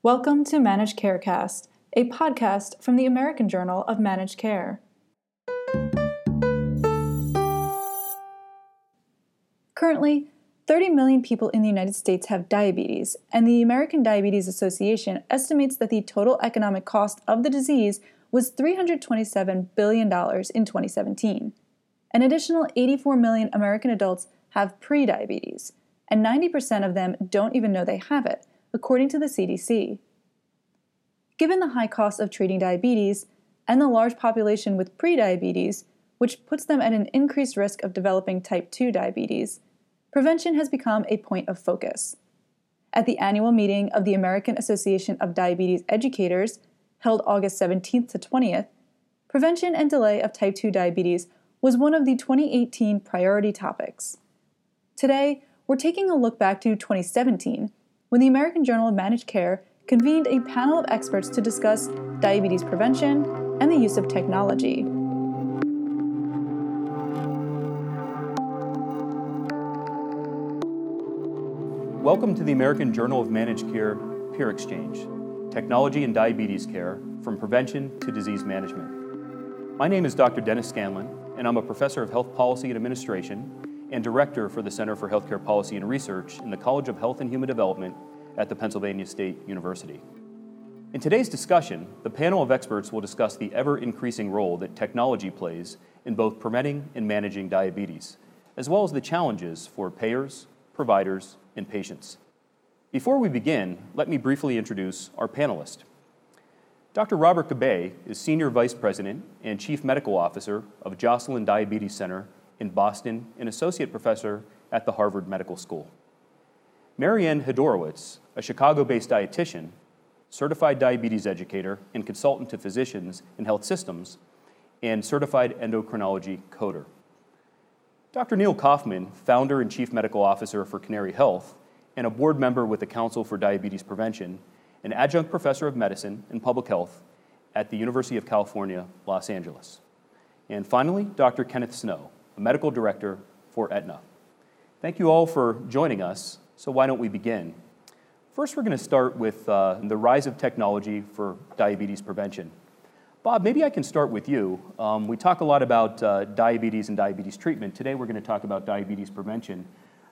Welcome to Managed Carecast, a podcast from the American Journal of Managed Care. Currently, 30 million people in the United States have diabetes, and the American Diabetes Association estimates that the total economic cost of the disease was $327 billion in 2017. An additional 84 million American adults have prediabetes, and 90% of them don't even know they have it, according to the CDC. Given the high cost of treating diabetes and the large population with prediabetes, which puts them at an increased risk of developing type 2 diabetes, prevention has become a point of focus. At the annual meeting of the American Association of Diabetes Educators, held August 17th to 20th, prevention and delay of type 2 diabetes was one of the 2018 priority topics. Today, we're taking a look back to 2017 when the American Journal of Managed Care convened a panel of experts to discuss diabetes prevention and the use of technology. Welcome to the American Journal of Managed Care Peer Exchange Technology in Diabetes Care from Prevention to Disease Management. My name is Dr. Dennis Scanlon, and I'm a professor of health policy and administration and director for the Center for Healthcare Policy and Research in the College of Health and Human Development at the Pennsylvania State University. In today's discussion, the panel of experts will discuss the ever increasing role that technology plays in both preventing and managing diabetes, as well as the challenges for payers, providers, and patients. Before we begin, let me briefly introduce our panelists. Dr. Robert Gabbay is Senior Vice President and Chief Medical Officer of Joslin Diabetes Center in Boston and Associate Professor at the Harvard Medical School. Marianne Hedorowicz, a Chicago based dietitian, certified diabetes educator, and consultant to physicians in health systems, and certified endocrinology coder. Dr. Neil Kaufman, founder and chief medical officer for Canary Health, and a board member with the Council for Diabetes Prevention, an adjunct professor of medicine and public health at the University of California, Los Angeles. And finally, Dr. Kenneth Snow, medical director for Aetna. Thank you all for joining us. So, why don't we begin? First, we're going to start with uh, the rise of technology for diabetes prevention. Bob, maybe I can start with you. Um, we talk a lot about uh, diabetes and diabetes treatment. Today, we're going to talk about diabetes prevention.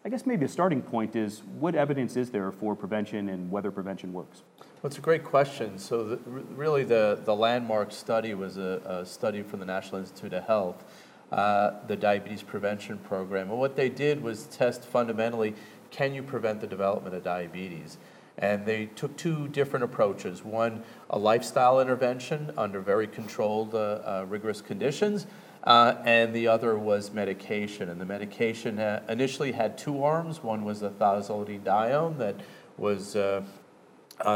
I guess maybe a starting point is what evidence is there for prevention and whether prevention works? Well, it's a great question. So, the, really, the, the landmark study was a, a, study from the National Institute of Health, uh, the diabetes prevention program. And what they did was test fundamentally can you prevent the development of diabetes? And they took two different approaches. One, a lifestyle intervention under very controlled, uh, uh, rigorous conditions, uh, and the other was medication. And the medication uh, initially had two arms. One was a thiazolidinedione that was uh,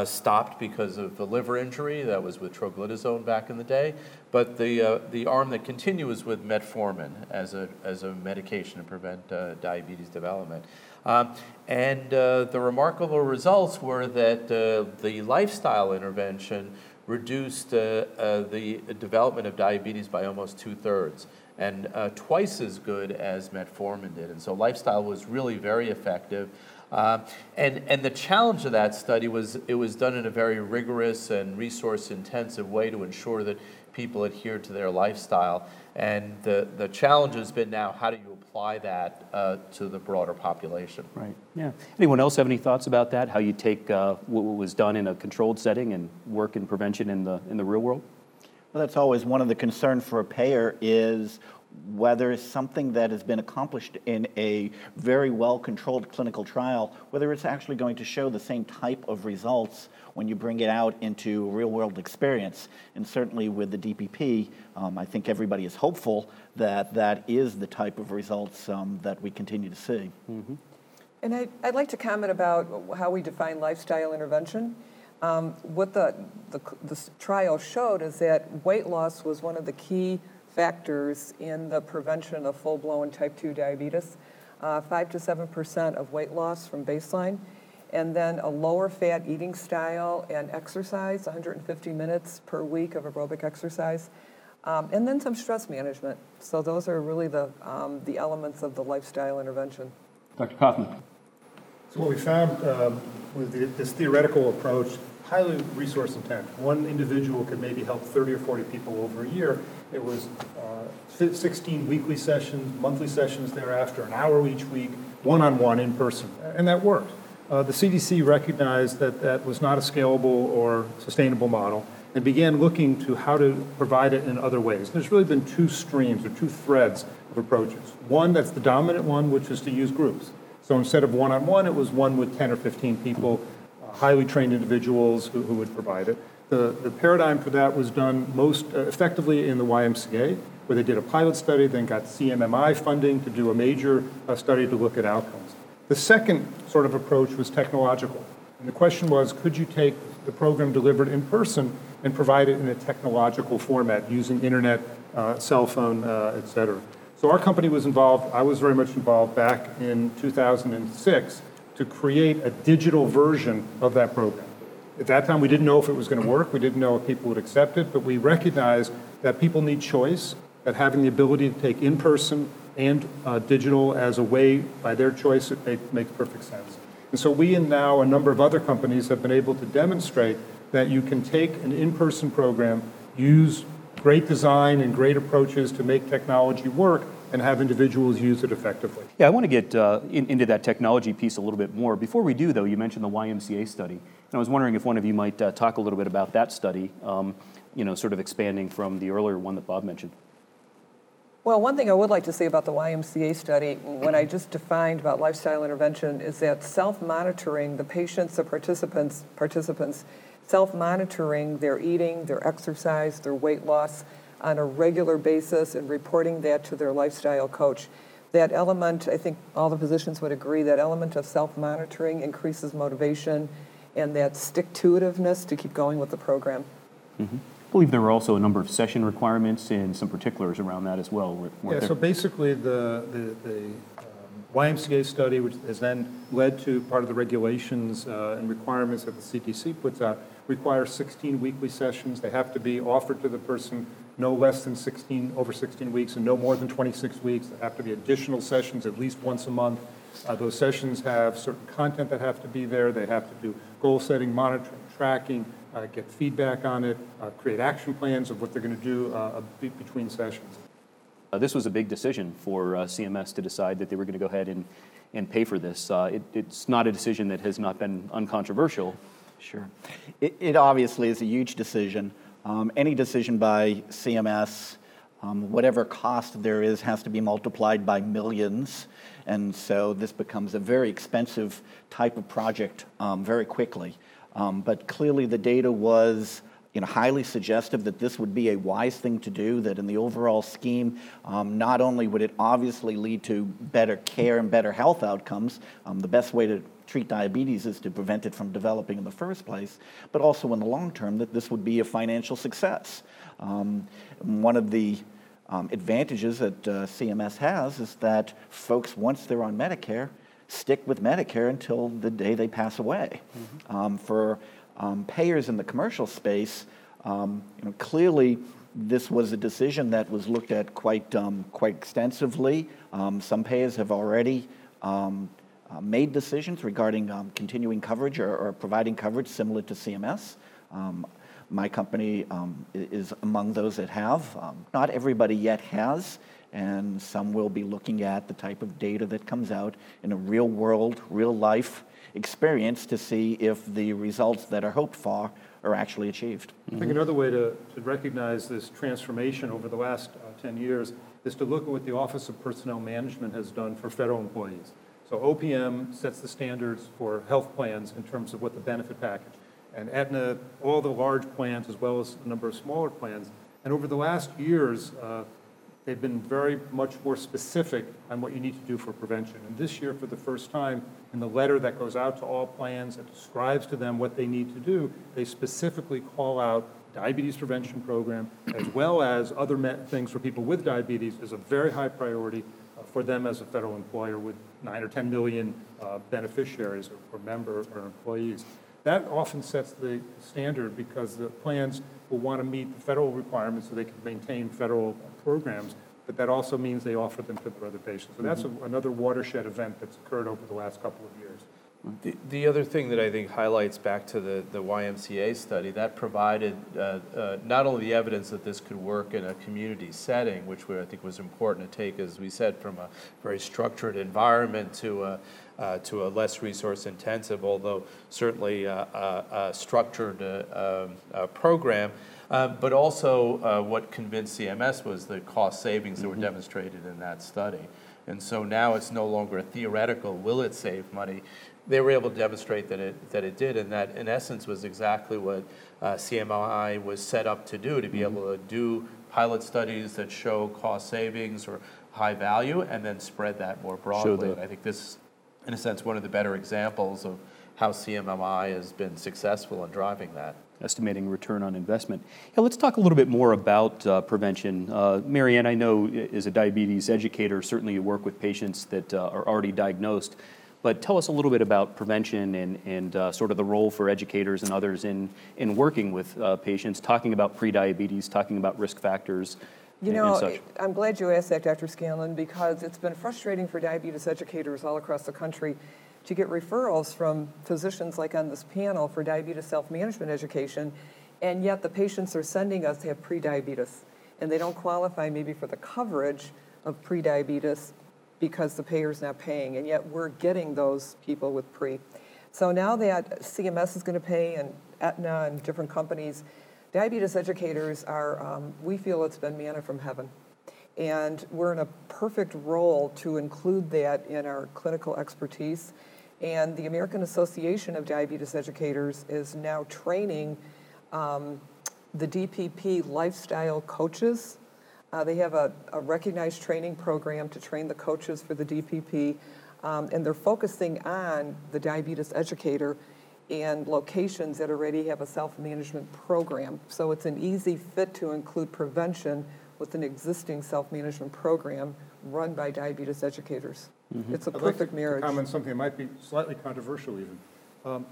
stopped because of a liver injury. That was with troglitazone back in the day. But the, uh, the arm that continues with metformin as a, as a medication to prevent uh, diabetes development. Um, and uh, the remarkable results were that uh, the lifestyle intervention reduced uh, the development of diabetes by almost two thirds and twice as good as metformin did. And so lifestyle was really very effective. Uh, and, and the challenge of that study was it was done in a very rigorous and resource intensive way to ensure that people adhere to their lifestyle. And the, the challenge has been now how do you apply that uh, to the broader population? Right, yeah. Anyone else have any thoughts about that? How you take uh, what was done in a controlled setting and work in prevention in the, in the real world? Well, that's always one of the concerns for a payer is whether something that has been accomplished in a very well controlled clinical trial, whether it's actually going to show the same type of results when you bring it out into real world experience. And certainly with the DPP, um, I think everybody is hopeful that that is the type of results um, that we continue to see. Mm-hmm. And I, would like to comment about how we define lifestyle intervention. Um, what the, the, the trial showed is that weight loss was one of the key factors in the prevention of full-blown type 2 diabetes. Uh, 5 to 7% of weight loss from baseline, and then a lower fat eating style and exercise, 150 minutes per week of aerobic exercise, um, and then some stress management. So those are really the, um, the elements of the lifestyle intervention. Dr. Kaufman. So what we found um, with the, this theoretical approach highly resource intense. One individual could maybe help 30 or 40 people over a year. It was uh, 16 weekly sessions, monthly sessions thereafter, an hour each week, one-on-one in person, and that worked. Uh, the CDC recognized that that was not a scalable or sustainable model and began looking to how to provide it in other ways. There's really been two streams or two threads of approaches. One that's the dominant one, which is to use groups. So instead of one-on-one, it was one with 10 or 15 people, uh, highly trained individuals who, who, would provide it. The, the paradigm for that was done most uh, effectively in the YMCA, where they did a pilot study, then got CMMI funding to do a major uh, study to look at outcomes. The second sort of approach was technological. And the question was, could you take the program delivered in person and provide it in a technological format using internet, uh, cell phone, uh, et cetera. So our company was involved, I was very much involved back in 2006 to create a digital version of that program. At that time, we didn't know if it was going to work. We didn't know if people would accept it, but we recognized that people need choice, that having the ability to take in person and uh, digital as a way by their choice, it makes perfect sense. And so we and now a number of other companies have been able to demonstrate that you can take an in-person program, use great design and great approaches to make technology work, and have individuals use it effectively. Yeah, I want to get uh, in, into that technology piece a little bit more. Before we do, though, you mentioned the YMCA study, and I was wondering if one of you might uh, talk a little bit about that study, um, you know, sort of expanding from the earlier one that Bob mentioned. Well, one thing I would like to say about the YMCA study, when I just defined about lifestyle intervention, is that self-monitoring the patients, the participants, participants, self-monitoring their eating, their exercise, their weight loss on a regular basis, and reporting that to their lifestyle coach. That element, I think all the physicians would agree, that element of self-monitoring increases motivation and that stick-to-itiveness to keep going with the program. Mm-hmm. I believe there were also a number of session requirements and some particulars around that as well. Yeah, there? so basically the, the, the um, YMCA study, which has then led to part of the regulations uh, and requirements that the CDC puts out, requires 16 weekly sessions. They have to be offered to the person no less than 16, over 16 weeks and no more than 26 weeks. There have to be additional sessions at least once a month. Uh, those sessions have certain content that have to be there. They have to do goal setting, monitoring, tracking, uh, get feedback on it, uh, create action plans of what they're going to do uh, between sessions. Uh, this was a big decision for uh, CMS to decide that they were going to go ahead and, and pay for this. Uh, it, it's not a decision that has not been uncontroversial. Sure. It, it obviously is a huge decision. Um, any decision by CMS, um, whatever cost there is, has to be multiplied by millions. And so this becomes a very expensive type of project um, very quickly. Um, but clearly the data was you know, highly suggestive that this would be a wise thing to do, that in the overall scheme, um, not only would it obviously lead to better care and better health outcomes, um, the best way to treat diabetes is to prevent it from developing in the first place, but also in the long term that this would be a financial success. Um, one of the um, advantages that uh, CMS has is that folks, once they're on Medicare, stick with Medicare until the day they pass away. Mm-hmm. Um, for um, payers in the commercial space, um, you know, clearly this was a decision that was looked at quite, um, quite extensively. Um, some payers have already um, uh, made decisions regarding continuing coverage or, or, providing coverage similar to CMS. my company is among those that have. not everybody yet has and some will be looking at the type of data that comes out in a real world, real life experience to see if the results that are hoped for are actually achieved. I think another way to, to recognize this transformation over the last uh, 10 years is to look at what the Office of Personnel Management has done for federal employees. So OPM sets the standards for health plans in terms of what the benefit package. And Aetna, all the large plans as well as a number of smaller plans. And over the last years, uh, They've been very much more specific on what you need to do for prevention. And this year, for the first time, in the letter that goes out to all plans that describes to them what they need to do, they specifically call out diabetes prevention program as well as other things for people with diabetes is a very high priority uh, for them as a federal employer with nine or 10 million uh, beneficiaries or, or member or employees. That often sets the standard because the plans will want to meet the federal requirements so they can maintain federal programs, but that also means they offer them to their other patients. So that's a, mm-hmm. another watershed event that's occurred over the last couple of years. The, the other thing that I think highlights back to the, the YMCA study, that provided uh, uh, not only the evidence that this could work in a community setting, which we, I think was important to take, as we said, from a very structured environment to a, uh, to a less resource intensive, although certainly a, a, a structured uh, um, program. Uh, but also, uh, what convinced CMS was the cost savings that were mm-hmm. demonstrated in that study. And so now it's no longer a theoretical, will it save money? They were able to demonstrate that it, that it did, and that in essence was exactly what uh, CMI was set up to do to be mm-hmm. able to do pilot studies that show cost savings or high value and then spread that more broadly. I think this, in a sense, one of the better examples of how CMMI has been successful in driving that estimating return on investment. Yeah, let's talk a little bit more about uh, prevention. Uh, Marianne, I know as a diabetes educator, certainly you work with patients that uh, are already diagnosed, but tell us a little bit about prevention and, and uh, sort of the role for educators and others in, in working with uh, patients, talking about prediabetes, talking about risk factors. You know, I'm glad you asked that, Dr. Scanlon, because it's been frustrating for diabetes educators all across the country to get referrals from physicians like on this panel for diabetes self-management education, and yet the patients are sending us they have prediabetes, and they don't qualify maybe for the coverage of prediabetes because the payer's not paying, and yet we're getting those people with pre. So now that CMS is going to pay and Aetna and different companies, diabetes educators are, um, we feel it's been manna from heaven. And we're in a perfect role to include that in our clinical expertise and the American Association of Diabetes Educators is now training um, the DPP lifestyle coaches. Uh, they have a, a, recognized training program to train the coaches for the DPP, um, and they're focusing on the diabetes educator and locations that already have a self management program. So it's an easy fit to include prevention with an existing self management program run by diabetes educators. Mm-hmm. It's a I'd perfect like marriage. To comment something that might be slightly controversial, even. Um,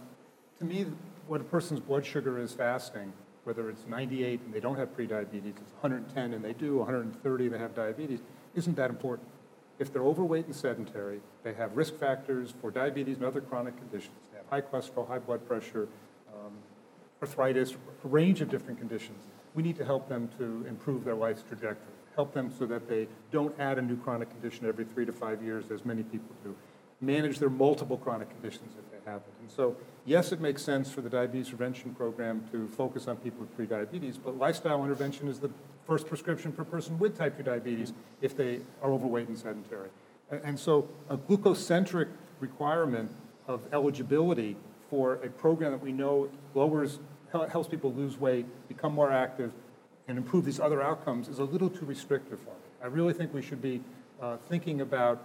to me, what a person's blood sugar is fasting, whether it's 98 and they don't have prediabetes, it's 110 and they do, 130 and they have diabetes, isn't that important. If they're overweight and sedentary, they have risk factors for diabetes and other chronic conditions. They have high cholesterol, high blood pressure, um, arthritis, a range of different conditions. We need to help them to improve their life's trajectory help them so that they don't add a new chronic condition every three to five years, as many people do. Manage their multiple chronic conditions if they have it. And so, yes, it makes sense for the diabetes prevention program to focus on people with prediabetes, but lifestyle intervention is the first prescription for a person with type 2 diabetes if they are overweight and sedentary. And so, a glucocentric requirement of eligibility for a program that we know lowers, helps people lose weight, become more active, and improve these other outcomes is a little too restrictive for me. I really think we should be uh, thinking about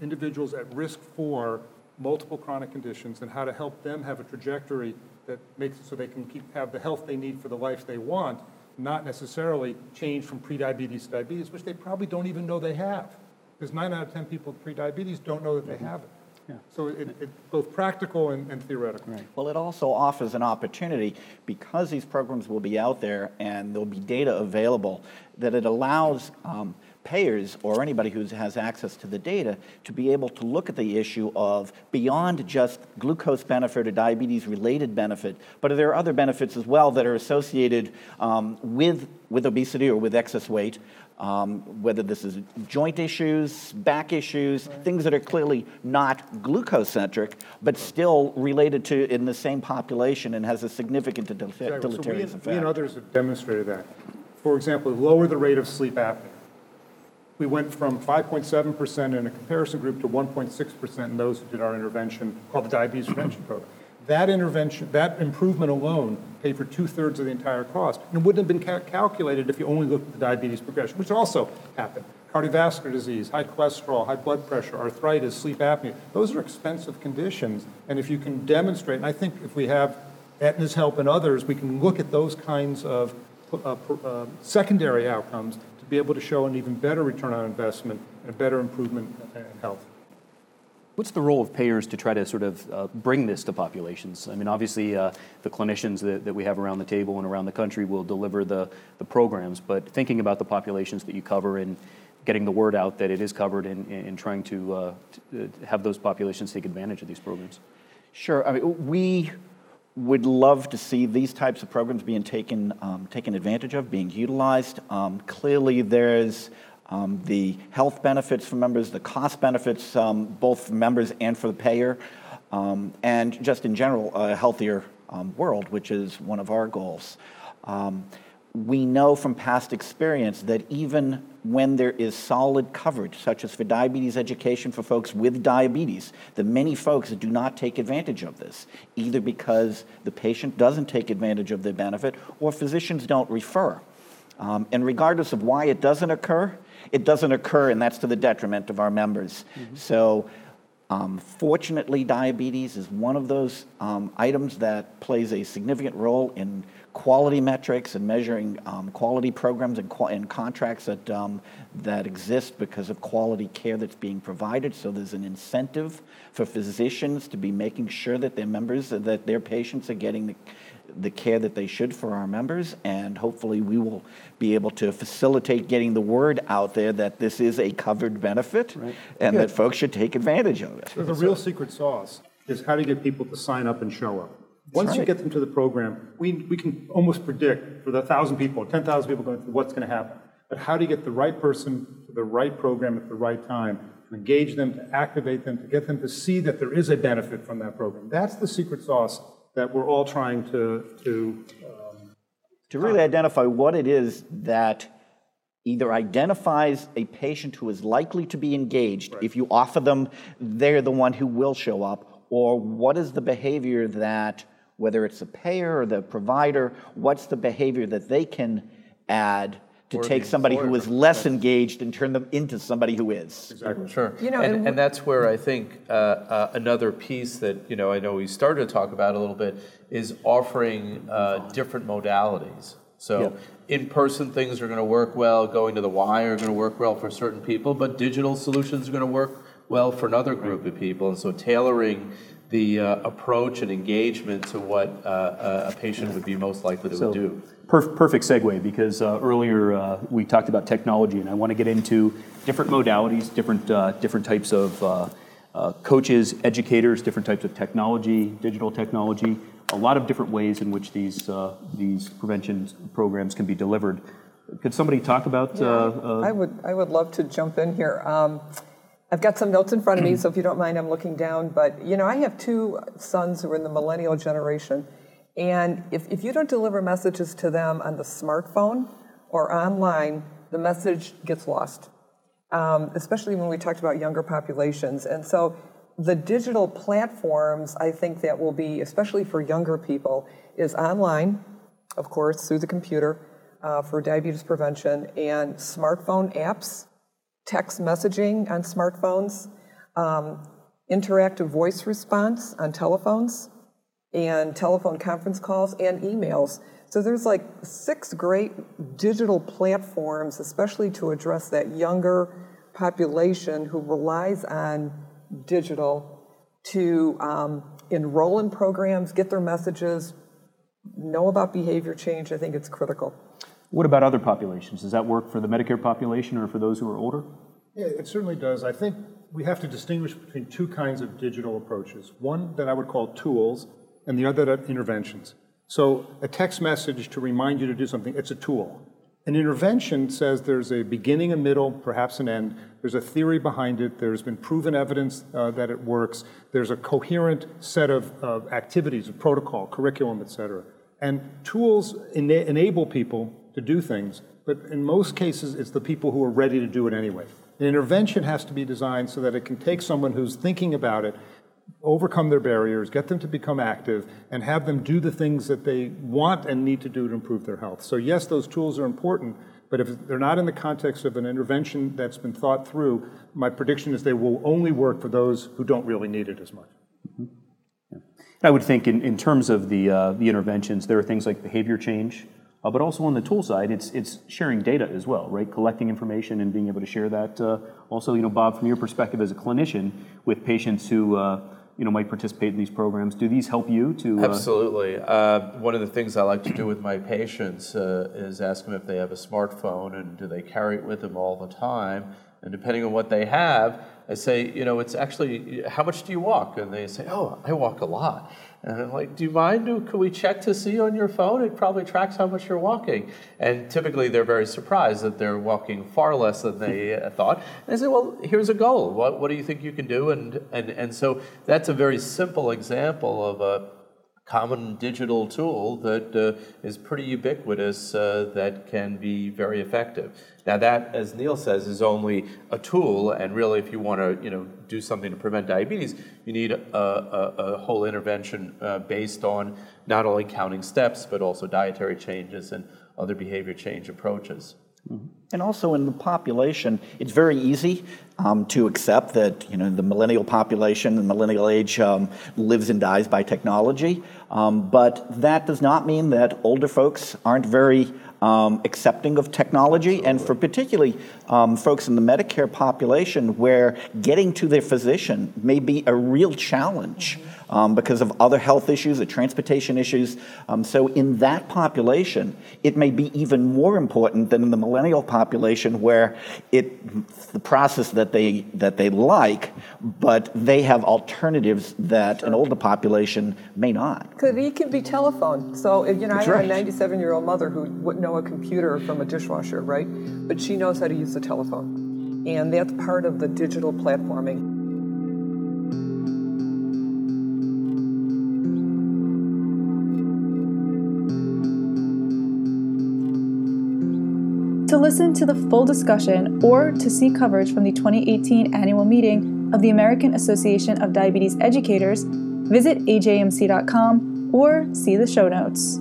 individuals at risk for multiple chronic conditions and how to help them have a trajectory that makes it so they can keep, have the health they need for the life they want, not necessarily change from prediabetes to diabetes, which they probably don't even know they have. Because nine out of 10 people with prediabetes don't know that they have it. Yeah. So it, it's both practical and, and theoretical. Right. Well, it also offers an opportunity because these programs will be out there and there'll be data available that it allows um, payers or anybody who has access to the data to be able to look at the issue of beyond just glucose benefit or diabetes related benefit, but are there other benefits as well that are associated um, with, with obesity or with excess weight um, whether this is joint issues, back issues, right. things that are clearly not glucose-centric, but still related to in the same population and has a significant exactly. deleterious so we, effect. We and others have demonstrated that. For example, lower the rate of sleep apnea. We went from 5.7% in a comparison group to 1.6% in those who did our intervention called the Diabetes Prevention Program. That intervention, that improvement alone paid for two-thirds of the entire cost. And it wouldn't have been ca- calculated if you only looked at the diabetes progression, which also happened. Cardiovascular disease, high cholesterol, high blood pressure, arthritis, sleep apnea, those are expensive conditions. And if you can demonstrate, and I think if we have Aetna's help and others, we can look at those kinds of uh, uh, secondary outcomes be able to show an even better return on investment and a better improvement in health. What's the role of payers to try to sort of uh, bring this to populations? I mean, obviously, uh, the clinicians that, that we have around the table and around the country will deliver the, the programs, but thinking about the populations that you cover and getting the word out that it is covered and, and trying to, uh, to uh, have those populations take advantage of these programs. Sure. I mean, we would love to see these types of programs being taken, um, taken advantage of, being utilized. Um, clearly, there's um, the health benefits for members, the cost benefits, um, both for members and for the payer, um, and just in general, a healthier um, world, which is one of our goals. We know from past experience that even when there is solid coverage, such as for diabetes education for folks with diabetes, that many folks do not take advantage of this, either because the patient doesn't take advantage of the benefit or physicians don't refer. Um, and regardless of why it doesn't occur, it doesn't occur, and that's to the detriment of our members. Mm-hmm. So, um, fortunately, diabetes is one of those um, items that plays a significant role in quality metrics and measuring um, quality programs and, and contracts that, um, that exist because of quality care that's being provided. So there's an incentive for physicians to be making sure that their members, that their patients are getting the, the care that they should for our members. And hopefully we will be able to facilitate getting the word out there that this is a covered benefit right. and that folks should take advantage of it. So the real secret sauce is how to get people to sign up and show up. Once right. you get them to the program, we, we can almost predict for the 1,000 people, 10,000 people going through what's going to happen. But how do you get the right person to the right program at the right time, to engage them, to activate them, to get them to see that there is a benefit from that program? That's the secret sauce that we're all trying to. To, um, to really identify what it is that either identifies a patient who is likely to be engaged. Right. If you offer them, they're the one who will show up. Or what is the behavior that whether it's the payer or the provider, what's the behavior that they can add to or take somebody who is less engaged and turn them into somebody who is. Exactly. Sure. You know, and, and, and that's where I think uh, uh, another piece that you know I know we started to talk about a little bit is offering uh, different modalities. So yep. in-person things are going to work well. Going to the Y are going to work well for certain people, but digital solutions are going to work well for another group of people. And so tailoring the uh, approach and engagement to what uh, a patient would be most likely to so, do. Perf- perfect segue because uh, earlier uh, we talked about technology, and I want to get into different modalities, different uh, different types of uh, coaches, educators, different types of technology, digital technology, a lot of different ways in which these these prevention programs can be delivered. Could somebody talk about? Yeah, I would I would love to jump in here. Um, I've got some notes in front of me, so if you don't mind, I'm looking down. But, you know, I have two sons who are in the millennial generation. And if, if you don't deliver messages to them on the smartphone or online, the message gets lost, um, especially when we talked about younger populations. And so the digital platforms, I think that will be, especially for younger people, is online, of course, through the computer uh, for diabetes prevention, and smartphone apps text messaging on smartphones, um, interactive voice response on telephones, and telephone conference calls and emails. So there's like six great digital platforms, especially to address that younger population who relies on digital to um, enroll in programs, get their messages, know about behavior change. I think it's critical. What about other populations? Does that work for the Medicare population or for those who are older? Yeah, it certainly does. I think we have to distinguish between two kinds of digital approaches one that I would call tools, and the other that interventions. So, a text message to remind you to do something, it's a tool. An intervention says there's a beginning, a middle, perhaps an end. There's a theory behind it. There's been proven evidence uh, that it works. There's a coherent set of, of activities, a protocol, curriculum, et cetera. And tools ena- enable people to do things, but in most cases, it's the people who are ready to do it anyway. An intervention has to be designed so that it can take someone who's thinking about it, overcome their barriers, get them to become active, and have them do the things that they want and need to do to improve their health. So, yes, those tools are important, but if they're not in the context of an intervention that's been thought through, my prediction is they will only work for those who don't really need it as much. Mm-hmm. Yeah. I would think, in, in terms of the, uh, the interventions, there are things like behavior change uh, but also on the tool side, it's it's sharing data as well, right? Collecting information and being able to share that. Uh, also, you know, Bob, from your perspective as a clinician with patients who uh, you know might participate in these programs, do these help you to? Uh, Absolutely. Uh, one of the things I like to do with my patients uh, is ask them if they have a smartphone and do they carry it with them all the time. And depending on what they have, I say, you know, it's actually, how much do you walk? And they say, oh, I walk a lot. And I'm like, do you mind? Can we check to see on your phone? It probably tracks how much you're walking. And typically they're very surprised that they're walking far less than they thought. And I say, well, here's a goal. What, what do you think you can do? And, and, and so that's a very simple example of a common digital tool that uh, is pretty ubiquitous uh, that can be very effective. Now that, as Neil says, is only a tool, and really, if you want to, you know, do something to prevent diabetes, you need a, a, a whole intervention uh, based on not only counting steps but also dietary changes and other behavior change approaches. And also in the population, it's very easy um, to accept that you know the millennial population, the millennial age, um, lives and dies by technology. Um, but that does not mean that older folks aren't very um, accepting of technology, and for particularly um, folks in the Medicare population, where getting to their physician may be a real challenge. Mm-hmm um, because of other health issues or transportation issues. Um, so, in that population, it may be even more important than in the millennial population, where it the process that they that they like, but they have alternatives that sure. an older population may not. Because it can be telephone. So, you know, That's I have right. a 97 year old mother who wouldn't know a computer from a dishwasher, right? But she knows how to use the telephone. And that's part of the digital platforming. Listen to the full discussion or to see coverage from the 2018 annual meeting of the American Association of Diabetes Educators, visit ajmc.com or see the show notes.